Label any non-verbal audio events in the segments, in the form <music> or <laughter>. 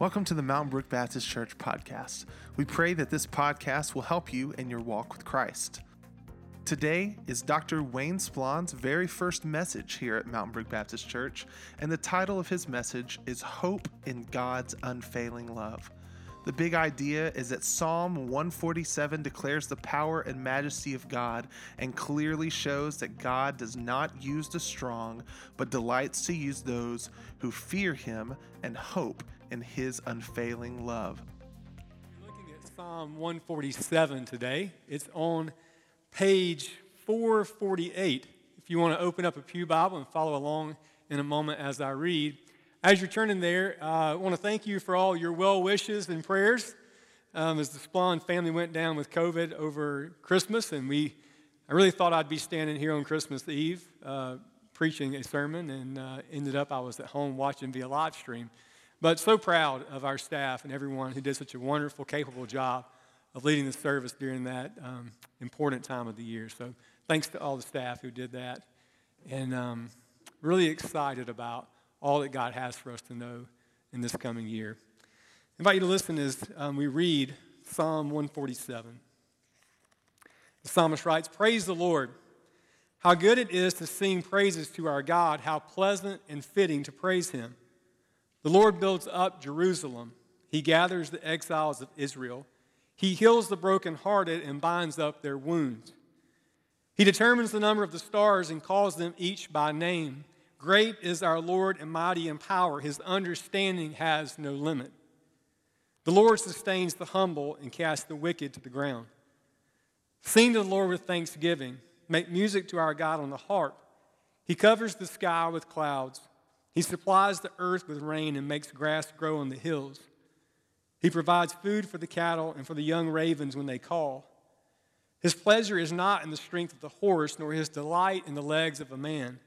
Welcome to the Mountain Brook Baptist Church podcast. We pray that this podcast will help you in your walk with Christ. Today is Dr. Wayne Splawn's very first message here at Mountain Brook Baptist Church, and the title of his message is Hope in God's Unfailing Love. The big idea is that Psalm 147 declares the power and majesty of God and clearly shows that God does not use the strong, but delights to use those who fear him and hope in his unfailing love. We're looking at Psalm 147 today, it's on page 448. If you want to open up a Pew Bible and follow along in a moment as I read, as you're turning there, uh, I want to thank you for all your well wishes and prayers. Um, as the Splawn family went down with COVID over Christmas, and we, I really thought I'd be standing here on Christmas Eve uh, preaching a sermon, and uh, ended up I was at home watching via live stream. But so proud of our staff and everyone who did such a wonderful, capable job of leading the service during that um, important time of the year. So thanks to all the staff who did that, and um, really excited about all that God has for us to know in this coming year. I invite you to listen as um, we read Psalm 147. The psalmist writes Praise the Lord. How good it is to sing praises to our God, how pleasant and fitting to praise Him. The Lord builds up Jerusalem, He gathers the exiles of Israel, He heals the brokenhearted and binds up their wounds. He determines the number of the stars and calls them each by name. Great is our Lord and mighty in power. His understanding has no limit. The Lord sustains the humble and casts the wicked to the ground. Sing to the Lord with thanksgiving. Make music to our God on the harp. He covers the sky with clouds. He supplies the earth with rain and makes grass grow on the hills. He provides food for the cattle and for the young ravens when they call. His pleasure is not in the strength of the horse, nor his delight in the legs of a man.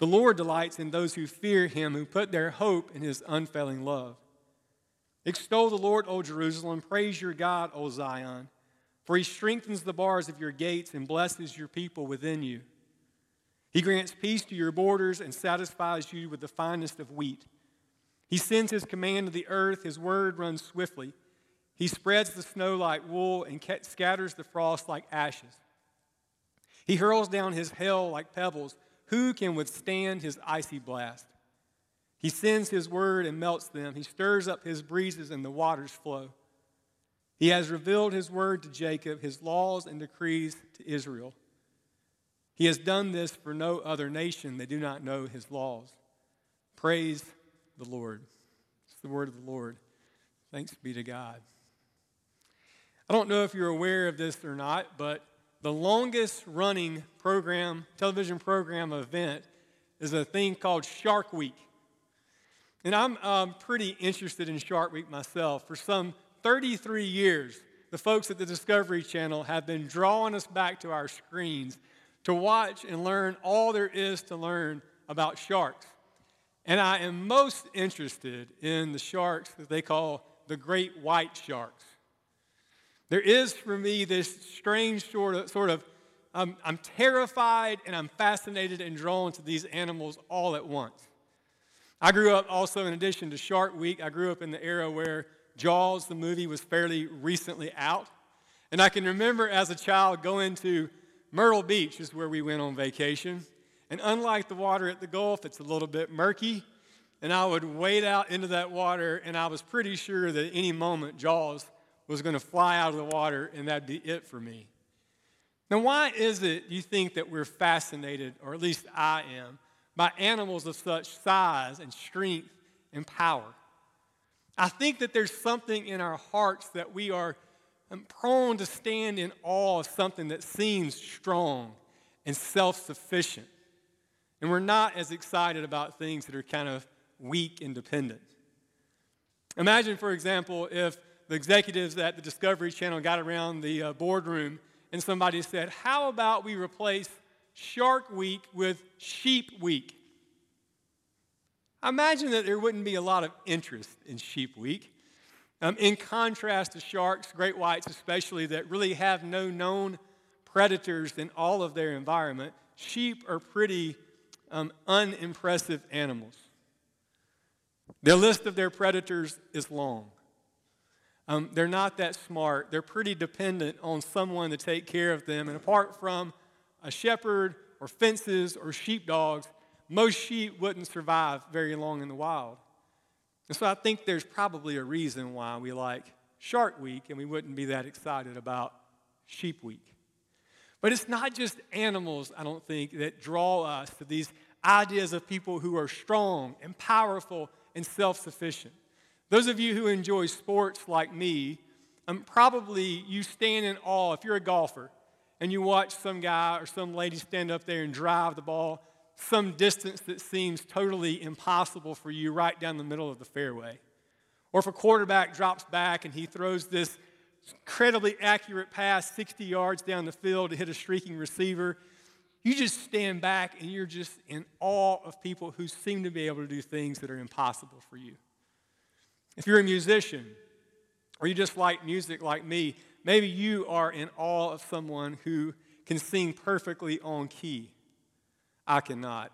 The Lord delights in those who fear him, who put their hope in his unfailing love. Extol the Lord, O Jerusalem. Praise your God, O Zion. For he strengthens the bars of your gates and blesses your people within you. He grants peace to your borders and satisfies you with the finest of wheat. He sends his command to the earth, his word runs swiftly. He spreads the snow like wool and scatters the frost like ashes. He hurls down his hail like pebbles. Who can withstand his icy blast? He sends his word and melts them. He stirs up his breezes and the waters flow. He has revealed his word to Jacob, his laws and decrees to Israel. He has done this for no other nation. They do not know his laws. Praise the Lord. It's the word of the Lord. Thanks be to God. I don't know if you're aware of this or not, but the longest running program, television program event is a thing called Shark Week. And I'm um, pretty interested in Shark Week myself. For some 33 years, the folks at the Discovery Channel have been drawing us back to our screens to watch and learn all there is to learn about sharks. And I am most interested in the sharks that they call the great white sharks. There is for me this strange sort of, sort of I'm, I'm terrified and I'm fascinated and drawn to these animals all at once. I grew up also, in addition to Shark Week, I grew up in the era where Jaws, the movie, was fairly recently out. And I can remember as a child going to Myrtle Beach, is where we went on vacation. And unlike the water at the Gulf, it's a little bit murky. And I would wade out into that water, and I was pretty sure that any moment Jaws was going to fly out of the water and that'd be it for me. Now, why is it you think that we're fascinated, or at least I am, by animals of such size and strength and power? I think that there's something in our hearts that we are um, prone to stand in awe of something that seems strong and self sufficient. And we're not as excited about things that are kind of weak and dependent. Imagine, for example, if the executives at the Discovery Channel got around the uh, boardroom and somebody said, How about we replace Shark Week with Sheep Week? I imagine that there wouldn't be a lot of interest in Sheep Week. Um, in contrast to sharks, great whites especially, that really have no known predators in all of their environment, sheep are pretty um, unimpressive animals. Their list of their predators is long. Um, they're not that smart. They're pretty dependent on someone to take care of them. And apart from a shepherd or fences or sheepdogs, most sheep wouldn't survive very long in the wild. And so I think there's probably a reason why we like Shark Week and we wouldn't be that excited about Sheep Week. But it's not just animals, I don't think, that draw us to these ideas of people who are strong and powerful and self sufficient. Those of you who enjoy sports like me, um, probably you stand in awe if you're a golfer and you watch some guy or some lady stand up there and drive the ball some distance that seems totally impossible for you right down the middle of the fairway. Or if a quarterback drops back and he throws this incredibly accurate pass 60 yards down the field to hit a streaking receiver, you just stand back and you're just in awe of people who seem to be able to do things that are impossible for you. If you're a musician or you just like music like me, maybe you are in awe of someone who can sing perfectly on key. I cannot.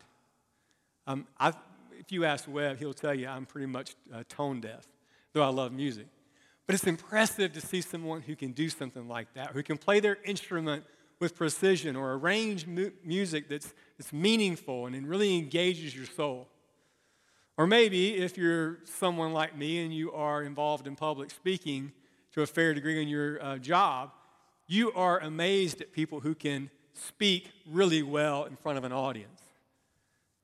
Um, I, if you ask Webb, he'll tell you I'm pretty much uh, tone deaf, though I love music. But it's impressive to see someone who can do something like that, who can play their instrument with precision or arrange mu- music that's, that's meaningful and it really engages your soul. Or maybe if you're someone like me and you are involved in public speaking to a fair degree in your uh, job, you are amazed at people who can speak really well in front of an audience.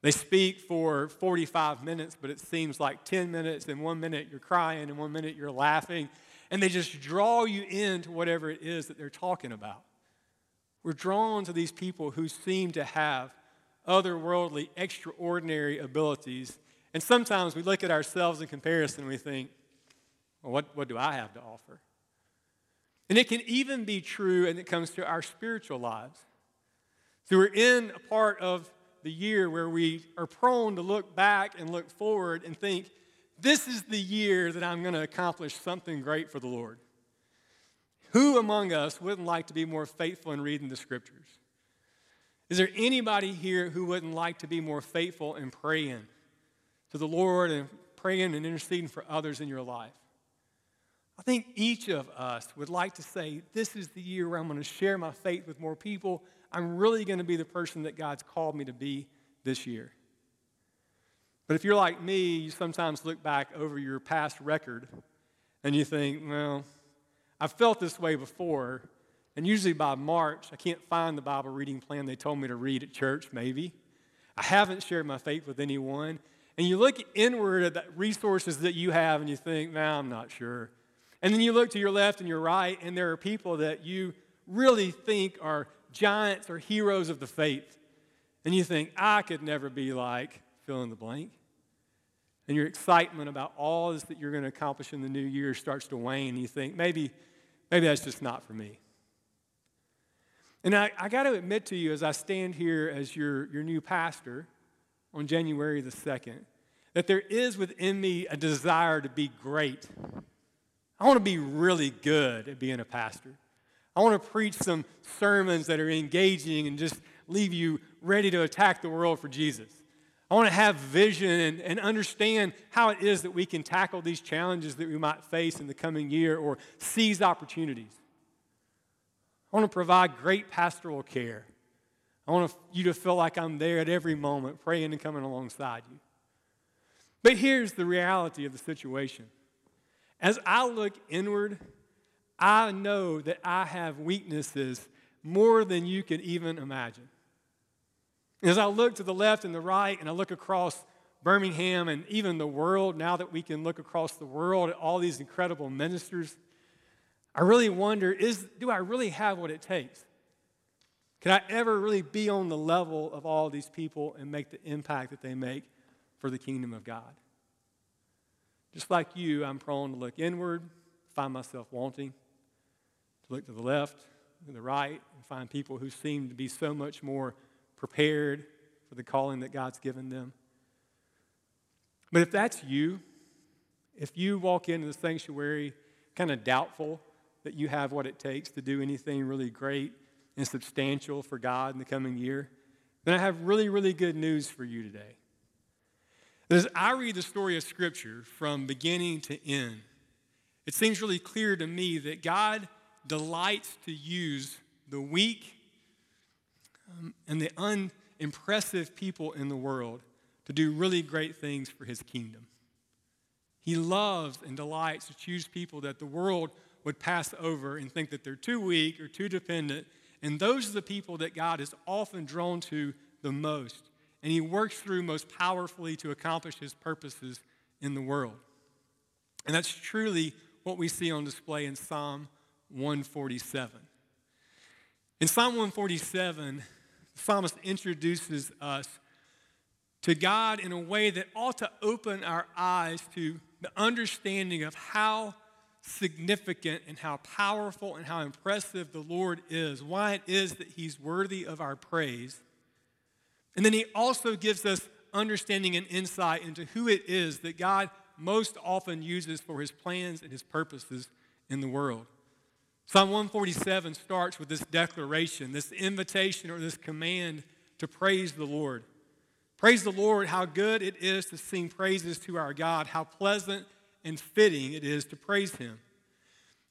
They speak for 45 minutes, but it seems like 10 minutes, and one minute you're crying, and one minute you're laughing, and they just draw you into whatever it is that they're talking about. We're drawn to these people who seem to have otherworldly, extraordinary abilities, and sometimes we look at ourselves in comparison and we think, well, what, what do I have to offer? And it can even be true when it comes to our spiritual lives. So we're in a part of the year where we are prone to look back and look forward and think, this is the year that I'm going to accomplish something great for the Lord. Who among us wouldn't like to be more faithful in reading the scriptures? Is there anybody here who wouldn't like to be more faithful in praying to the Lord and praying and interceding for others in your life? I think each of us would like to say, This is the year where I'm going to share my faith with more people. I'm really going to be the person that God's called me to be this year. But if you're like me, you sometimes look back over your past record and you think, well, I've felt this way before. And usually by March, I can't find the Bible reading plan they told me to read at church, maybe. I haven't shared my faith with anyone. And you look inward at the resources that you have and you think, nah, I'm not sure. And then you look to your left and your right, and there are people that you really think are giants or heroes of the faith. And you think, I could never be like fill in the blank. And your excitement about all this that you're going to accomplish in the new year starts to wane. And you think, maybe, maybe that's just not for me. And I, I got to admit to you, as I stand here as your, your new pastor on January the 2nd, that there is within me a desire to be great. I want to be really good at being a pastor. I want to preach some sermons that are engaging and just leave you ready to attack the world for Jesus. I want to have vision and, and, understand how it is that we can tackle these challenges that we might face in the coming year or seize opportunities. I want to provide great pastoral care. I want you to feel like I'm there at every moment, praying and coming alongside you. But here's the reality of the situation. As I look inward I know that I have weaknesses more than you could even imagine. As I look to the left and the right, and I look across Birmingham and even the world, now that we can look across the world at all these incredible ministers, I really wonder is, do I really have what it takes? Can I ever really be on the level of all these people and make the impact that they make for the kingdom of God? Just like you, I'm prone to look inward, find myself wanting to look to the left and the right and find people who seem to be so much more prepared for the calling that God's given them. But if that's you, if you walk into the sanctuary kind of doubtful that you have what it takes to do anything really great and substantial for God in the coming year, then I have really, really good news for you today. As I read the story of Scripture from beginning to end, it seems really clear to me that God delights to use the weak um, and the unimpressive people in the world to do really great things for his kingdom. He loves and delights to choose people that the world would pass over and think that they're too weak or too dependent. And those are the people that God is often drawn to the most. And he works through most powerfully to accomplish his purposes in the world. And that's truly what we see on display in Psalm 147. In Psalm 147, the psalmist introduces us to God in a way that ought to open our eyes to the understanding of how significant and how powerful and how impressive the Lord is, why it is that He's worthy of our praise. And then He also gives us understanding and insight into who it is that God most often uses for His plans and His purposes in the world. Psalm 147 starts with this declaration, this invitation or this command to praise the Lord. Praise the Lord, how good it is to sing praises to our God, how pleasant and fitting it is to praise Him.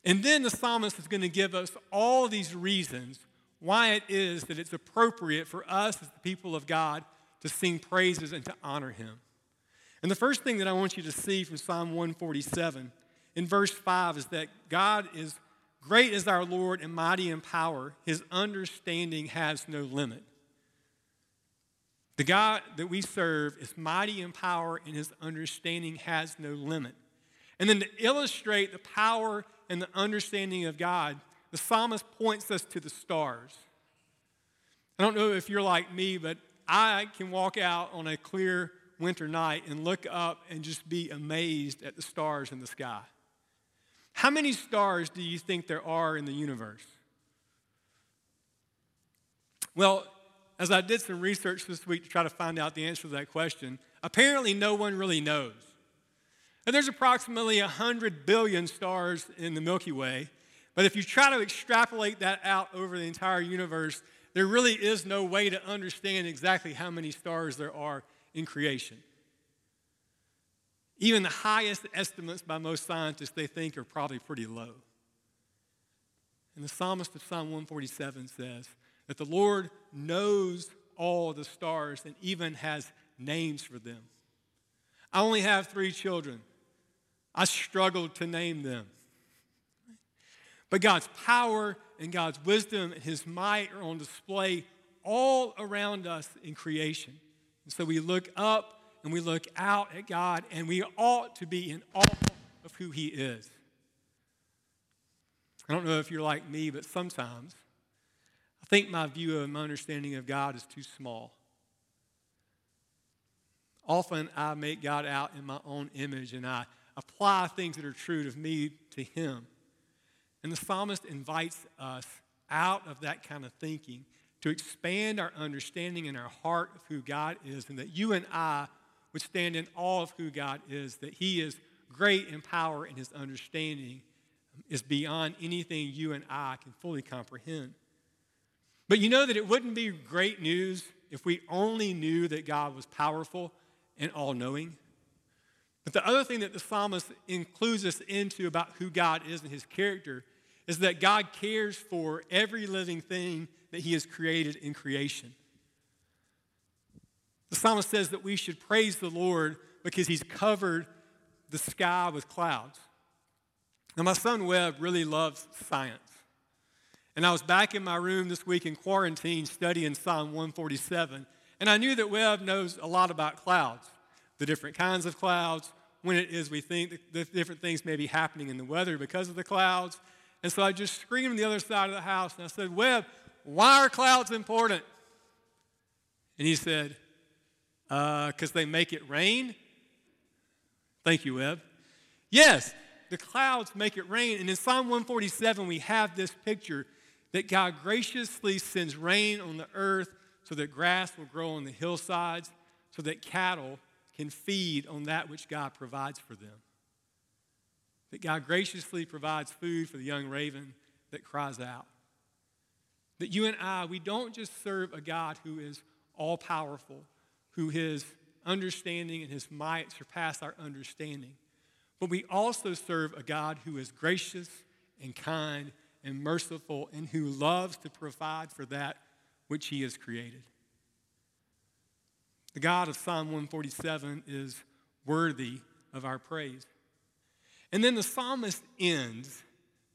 And then the psalmist is going to give us all these reasons why it is that it's appropriate for us as the people of God to sing praises and to honor Him. And the first thing that I want you to see from Psalm 147 in verse 5 is that God is Great is our Lord and mighty in power. His understanding has no limit. The God that we serve is mighty in power, and his understanding has no limit. And then to illustrate the power and the understanding of God, the psalmist points us to the stars. I don't know if you're like me, but I can walk out on a clear winter night and look up and just be amazed at the stars in the sky. How many stars do you think there are in the universe? Well, as I did some research this week to try to find out the answer to that question, apparently no one really knows. And there's approximately 100 billion stars in the Milky Way, but if you try to extrapolate that out over the entire universe, there really is no way to understand exactly how many stars there are in creation. Even the highest estimates by most scientists they think are probably pretty low. And the psalmist of Psalm 147 says that the Lord knows all the stars and even has names for them. I only have three children. I struggled to name them. But God's power and God's wisdom and His might are on display all around us in creation. And so we look up and we look out at God, and we ought to be in awe of who He is. I don't know if you're like me, but sometimes I think my view and my understanding of God is too small. Often I make God out in my own image and I apply things that are true to me to Him. And the psalmist invites us out of that kind of thinking to expand our understanding and our heart of who God is, and that you and I would stand in awe of who God is, that He is great in power and His understanding is beyond anything you and I can fully comprehend. But you know that it wouldn't be great news if we only knew that God was powerful and all knowing. But the other thing that the psalmist includes us into about who God is and his character is that God cares for every living thing that he has created in creation. The psalmist says that we should praise the Lord because he's covered the sky with clouds. Now, my son Webb really loves science. And I was back in my room this week in quarantine studying Psalm 147. And I knew that Webb knows a lot about clouds, the different kinds of clouds, when it is we think the different things may be happening in the weather because of the clouds. And so I just screamed on the other side of the house and I said, Webb, why are clouds important? And he said, because uh, they make it rain? Thank you, Webb. Yes, the clouds make it rain. And in Psalm 147, we have this picture that God graciously sends rain on the earth so that grass will grow on the hillsides, so that cattle can feed on that which God provides for them. That God graciously provides food for the young raven that cries out. That you and I, we don't just serve a God who is all powerful, who his understanding and his might surpass our understanding. But we also serve a God who is gracious and kind and merciful and who loves to provide for that which he has created. The God of Psalm 147 is worthy of our praise. And then the psalmist ends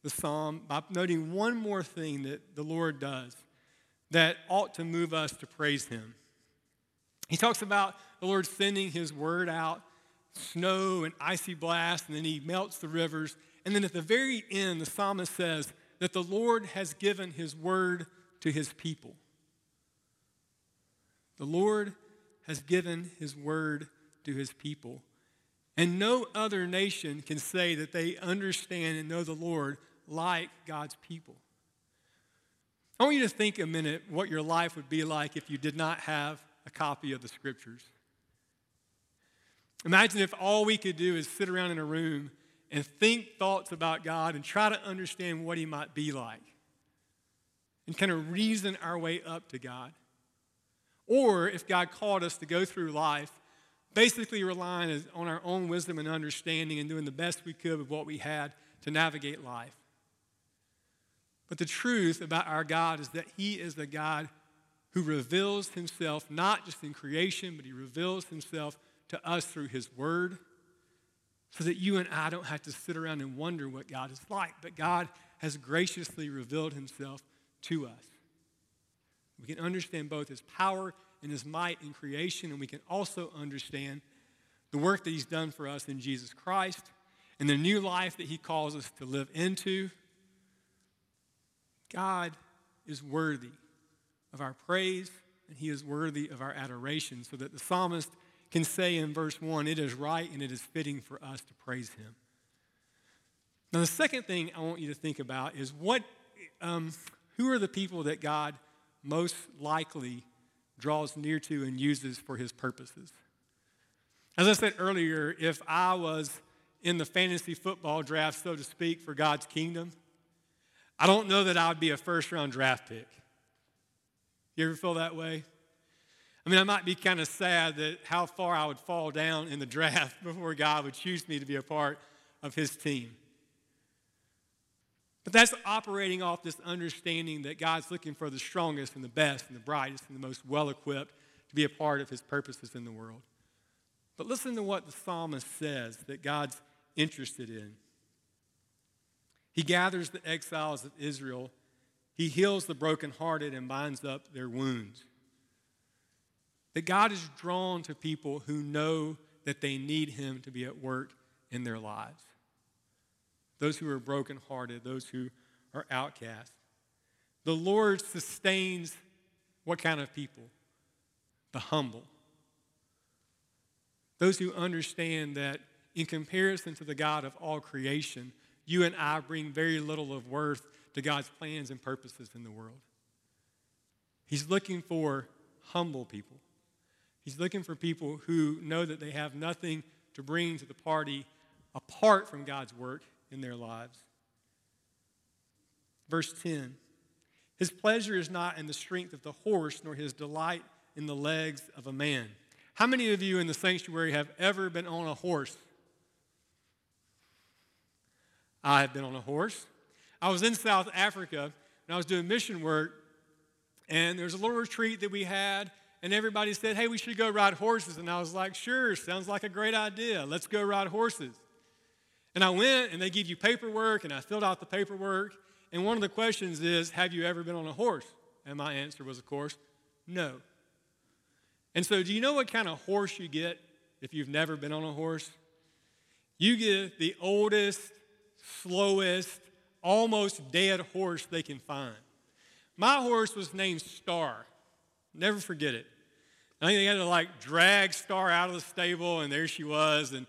the psalm by noting one more thing that the Lord does that ought to move us to praise him. He talks about the Lord sending his word out, snow and icy blast, and then he melts the rivers. And then at the very end, the psalmist says that the Lord has given his word to his people. The Lord has given his word to his people. And no other nation can say that they understand and know the Lord like God's people. I want you to think a minute what your life would be like if you did not have a copy of the scriptures. Imagine if all we could do is sit around in a room and think thoughts about God and try to understand what He might be like and kind of reason our way up to God. Or if God called us to go through life basically relying on our own wisdom and understanding and doing the best we could with what we had to navigate life. But the truth about our God is that He is the God who reveals Himself not just in creation, but He reveals Himself to us through His Word so that you and I don't have to sit around and wonder what God is like. But God has graciously revealed Himself to us. We can understand both His power and His might in creation, and we can also understand the work that He's done for us in Jesus Christ and the new life that He calls us to live into. God is worthy of our praise, and He is worthy of our adoration, so that the psalmist can say in verse 1 it is right and it is fitting for us to praise Him. Now, the second thing I want you to think about is what, um, who are the people that God most likely draws near to and uses for his purposes. As I said earlier, if I was in the fantasy football draft, so to speak, for God's kingdom, I don't know that I would be a first round draft pick. You ever feel that way? I mean, I might be kind of sad that how far I would fall down in the <laughs> draft before God would choose me to be a part of his team. But that's operating off this understanding that God's looking for the strongest and the best and the brightest and the most well equipped to be a part of his purposes in the world. But listen to what the psalmist says that God's interested in. He gathers the exiles of Israel, he heals the brokenhearted and binds up their wounds. That God is drawn to people who know that they need him to be at work in their lives those who are brokenhearted, those who are outcast. The Lord sustains what kind of people? The humble. Those who understand that in comparison to the God of all creation, you and I bring very little of worth to God's plans and purposes in the world. He's looking for humble people. He's looking for people who know that they have nothing to bring to the party apart from God's work in their lives. Verse 10 His pleasure is not in the strength of the horse, nor his delight in the legs of a man. How many of you in the sanctuary have ever been on a horse? I have been on a horse. I was in South Africa and I was doing mission work, and there was a little retreat that we had, and everybody said, Hey, we should go ride horses. And I was like, Sure, sounds like a great idea. Let's go ride horses. And I went and they give you paperwork, and I filled out the paperwork. And one of the questions is, Have you ever been on a horse? And my answer was, of course, no. And so, do you know what kind of horse you get if you've never been on a horse? You get the oldest, slowest, almost dead horse they can find. My horse was named Star. Never forget it. I think they had to like drag Star out of the stable, and there she was. And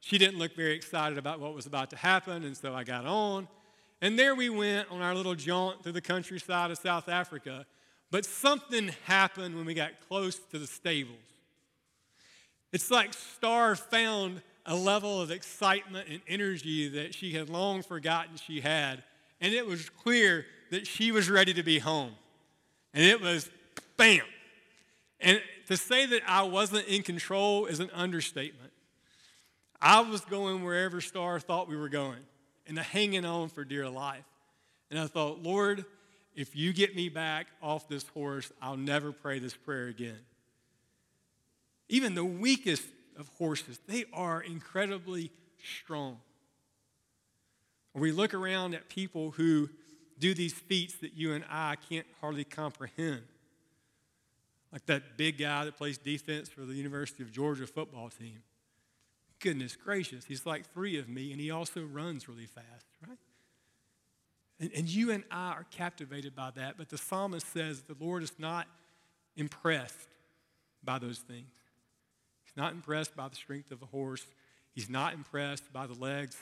she didn't look very excited about what was about to happen, and so I got on. And there we went on our little jaunt through the countryside of South Africa. But something happened when we got close to the stables. It's like Star found a level of excitement and energy that she had long forgotten she had. And it was clear that she was ready to be home. And it was bam. And to say that I wasn't in control is an understatement. I was going wherever Star thought we were going and hanging on for dear life. And I thought, Lord, if you get me back off this horse, I'll never pray this prayer again. Even the weakest of horses, they are incredibly strong. we look around at people who do these feats that you and I can't hardly comprehend. Like that big guy that plays defense for the University of Georgia football team. Goodness gracious, he's like three of me, and he also runs really fast, right? And, and you and I are captivated by that, but the psalmist says the Lord is not impressed by those things. He's not impressed by the strength of a horse. He's not impressed by the legs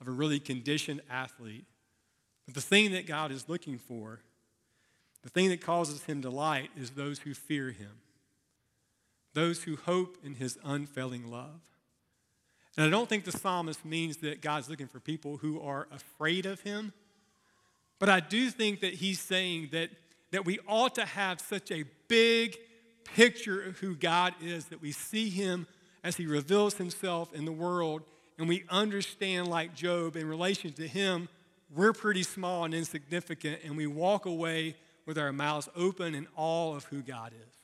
of a really conditioned athlete. But the thing that God is looking for, the thing that causes him delight, is those who fear him, those who hope in his unfailing love. And I don't think the psalmist means that God's looking for people who are afraid of him, but I do think that he's saying that, that we ought to have such a big picture of who God is, that we see him as he reveals himself in the world, and we understand, like Job, in relation to him, we're pretty small and insignificant, and we walk away with our mouths open in awe of who God is.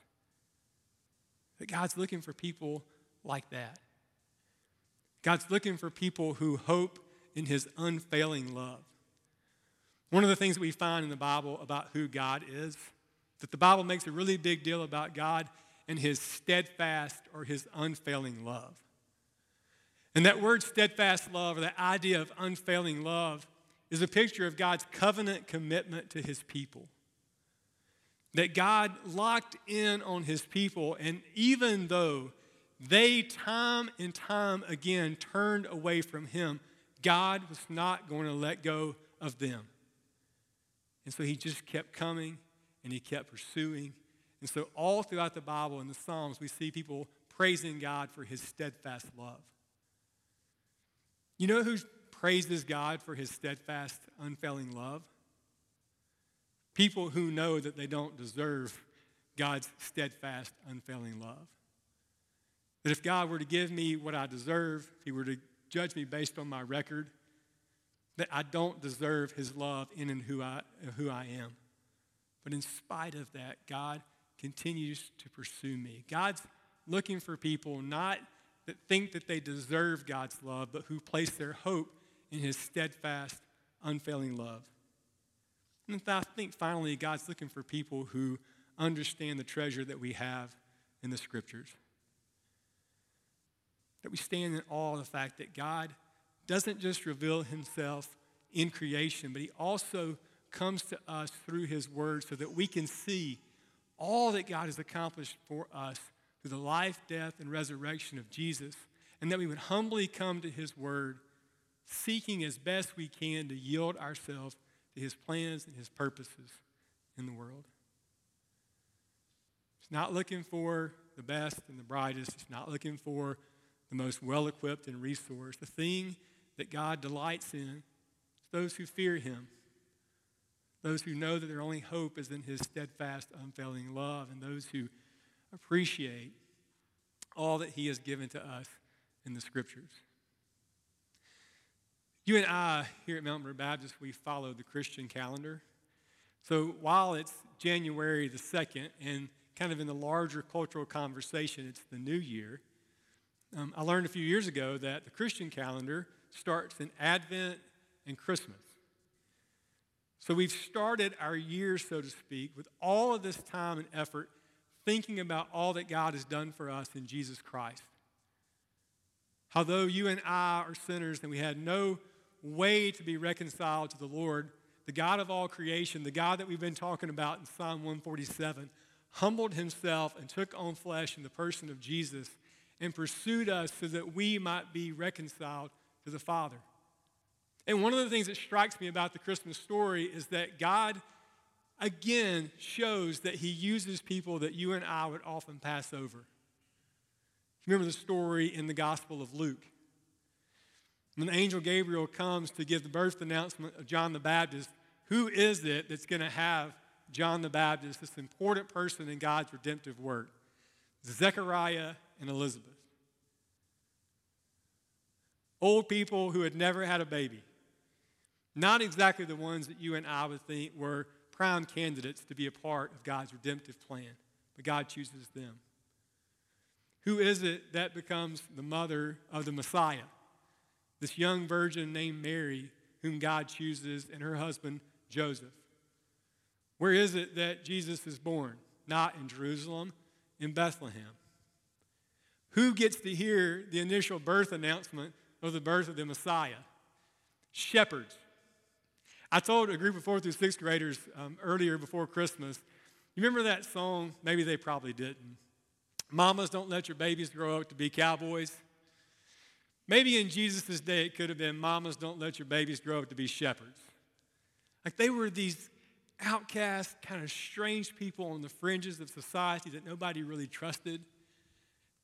That God's looking for people like that. God's looking for people who hope in his unfailing love. One of the things that we find in the Bible about who God is, that the Bible makes a really big deal about God and his steadfast or his unfailing love. And that word steadfast love, or that idea of unfailing love, is a picture of God's covenant commitment to his people. That God locked in on his people, and even though they time and time again turned away from him, God was not going to let go of them. And so he just kept coming and he kept pursuing. And so, all throughout the Bible and the Psalms, we see people praising God for his steadfast love. You know who praises God for his steadfast, unfailing love? People who know that they don't deserve God's steadfast, unfailing love. That if God were to give me what I deserve, if He were to judge me based on my record, that I don't deserve His love in and who I, who I am. But in spite of that, God continues to pursue me. God's looking for people not that think that they deserve God's love, but who place their hope in His steadfast, unfailing love. And I think finally, God's looking for people who understand the treasure that we have in the Scriptures. That we stand in awe of the fact that God doesn't just reveal himself in creation, but he also comes to us through his word so that we can see all that God has accomplished for us through the life, death, and resurrection of Jesus, and that we would humbly come to his word, seeking as best we can to yield ourselves to his plans and his purposes in the world. It's not looking for the best and the brightest. It's not looking for the most well equipped and resourced. The thing that God delights in is those who fear Him, those who know that their only hope is in His steadfast, unfailing love, and those who appreciate all that He has given to us in the Scriptures. You and I here at Mountain Brook Baptist, we follow the Christian calendar. So while it's January the 2nd, and kind of in the larger cultural conversation, it's the new year, um, I learned a few years ago that the Christian calendar starts in Advent and Christmas. So we've started our year, so to speak, with all of this time and effort thinking about all that God has done for us in Jesus Christ. How though you and I are sinners and we had no way to be reconciled to the Lord, the God of all creation, the God that we've been talking about in Psalm 147, humbled himself and took on flesh in the person of Jesus and pursued us so that we might be reconciled to the Father. And one of the things that strikes me about the Christmas story is that God, again, shows that He uses people that you and I would often pass over. Remember the story in the Gospel of Luke. When the angel Gabriel comes to give the birth announcement of John the Baptist, who is it that's going to have John the Baptist, this important person in God's redemptive work? Zechariah and Elizabeth. Old people who had never had a baby. Not exactly the ones that you and I would think were prime candidates to be a part of God's redemptive plan, but God chooses them. Who is it that becomes the mother of the Messiah? This young virgin named Mary, whom God chooses, and her husband Joseph. Where is it that Jesus is born? Not in Jerusalem, in Bethlehem. Who gets to hear the initial birth announcement of the birth of the Messiah? Shepherds. I told a group of fourth through sixth graders um, earlier before Christmas, you remember that song? Maybe they probably didn't. Mamas, don't let your babies grow up to be cowboys. Maybe in Jesus' day it could have been, Mamas, don't let your babies grow up to be shepherds. Like they were these outcast, kind of strange people on the fringes of society that nobody really trusted.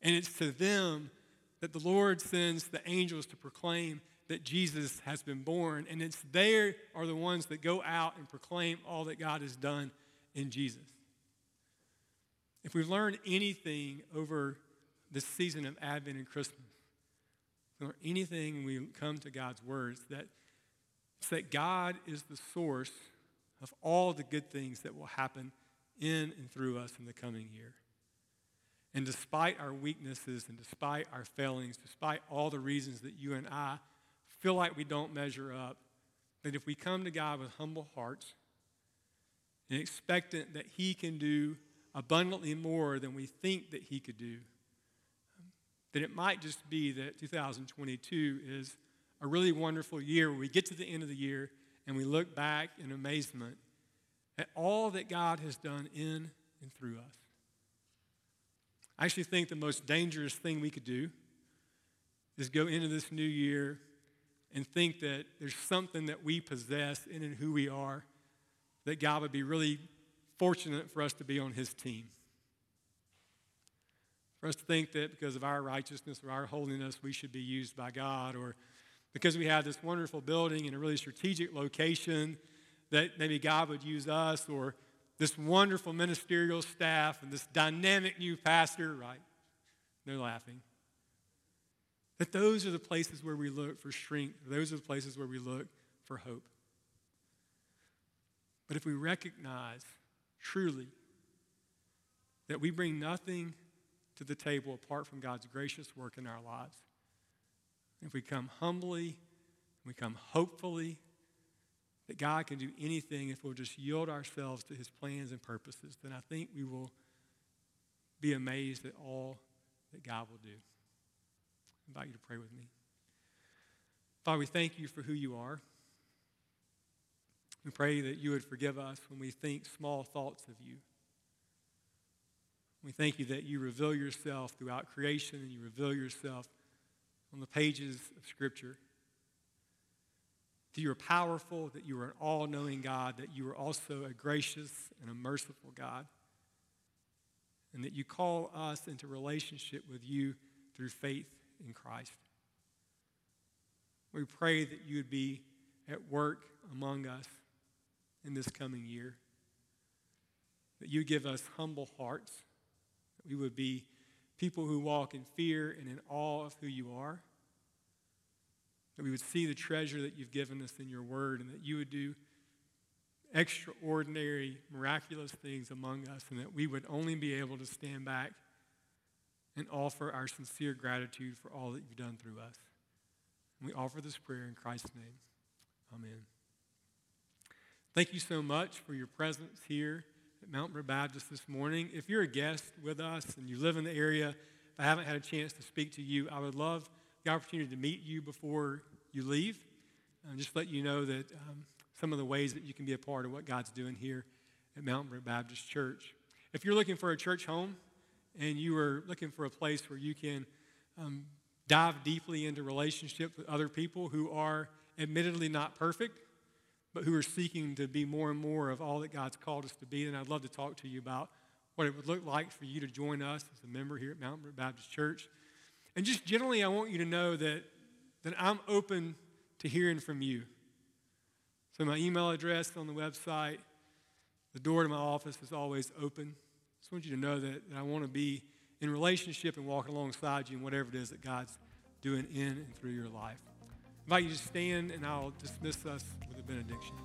And it's to them that the Lord sends the angels to proclaim that Jesus has been born. And it's they are the ones that go out and proclaim all that God has done in Jesus. If we've learned anything over this season of Advent and Christmas, or anything we come to God's words, that it's that God is the source of all the good things that will happen in and through us in the coming year. And despite our weaknesses and despite our failings, despite all the reasons that you and I feel like we don't measure up, that if we come to God with humble hearts and expectant that He can do abundantly more than we think that He could do, that it might just be that 2022 is a really wonderful year where we get to the end of the year and we look back in amazement at all that God has done in and through us. I actually think the most dangerous thing we could do is go into this new year and think that there's something that we possess in and who we are that God would be really fortunate for us to be on His team. For us to think that because of our righteousness or our holiness, we should be used by God, or because we have this wonderful building in a really strategic location that maybe God would use us, or this wonderful ministerial staff and this dynamic new pastor, right? They're laughing. That those are the places where we look for strength, those are the places where we look for hope. But if we recognize truly that we bring nothing to the table apart from God's gracious work in our lives, if we come humbly, we come hopefully, that God can do anything if we'll just yield ourselves to his plans and purposes, then I think we will be amazed at all that God will do. I invite you to pray with me. Father, we thank you for who you are. We pray that you would forgive us when we think small thoughts of you. We thank you that you reveal yourself throughout creation and you reveal yourself on the pages of Scripture. That you are powerful, that you are an all knowing God, that you are also a gracious and a merciful God, and that you call us into relationship with you through faith in Christ. We pray that you would be at work among us in this coming year, that you give us humble hearts, that we would be people who walk in fear and in awe of who you are. That we would see the treasure that you've given us in your word and that you would do extraordinary, miraculous things among us and that we would only be able to stand back and offer our sincere gratitude for all that you've done through us. And we offer this prayer in Christ's name. Amen. Thank you so much for your presence here at Mountain Brook Baptist this morning. If you're a guest with us and you live in the area, if I haven't had a chance to speak to you, I would love the opportunity to meet you before you leave and just let you know that um, some of the ways that you can be a part of what God's doing here at Mountain Brook Baptist Church. If you're looking for a church home and you are looking for a place where you can um, dive deeply into relationships with other people who are admittedly not perfect, but who are seeking to be more and more of all that God's called us to be, then I'd love to talk to you about what it would look like for you to join us as a member here at Mountain Baptist Church. And just generally, I want you to know that, that I'm open to hearing from you. So, my email address on the website, the door to my office is always open. I just want you to know that, that I want to be in relationship and walking alongside you in whatever it is that God's doing in and through your life. I invite you to stand, and I'll dismiss us with a benediction.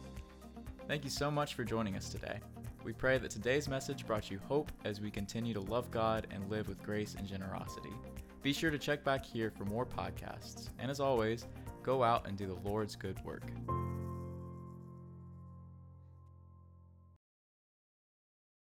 Thank you so much for joining us today. We pray that today's message brought you hope as we continue to love God and live with grace and generosity. Be sure to check back here for more podcasts. And as always, go out and do the Lord's good work.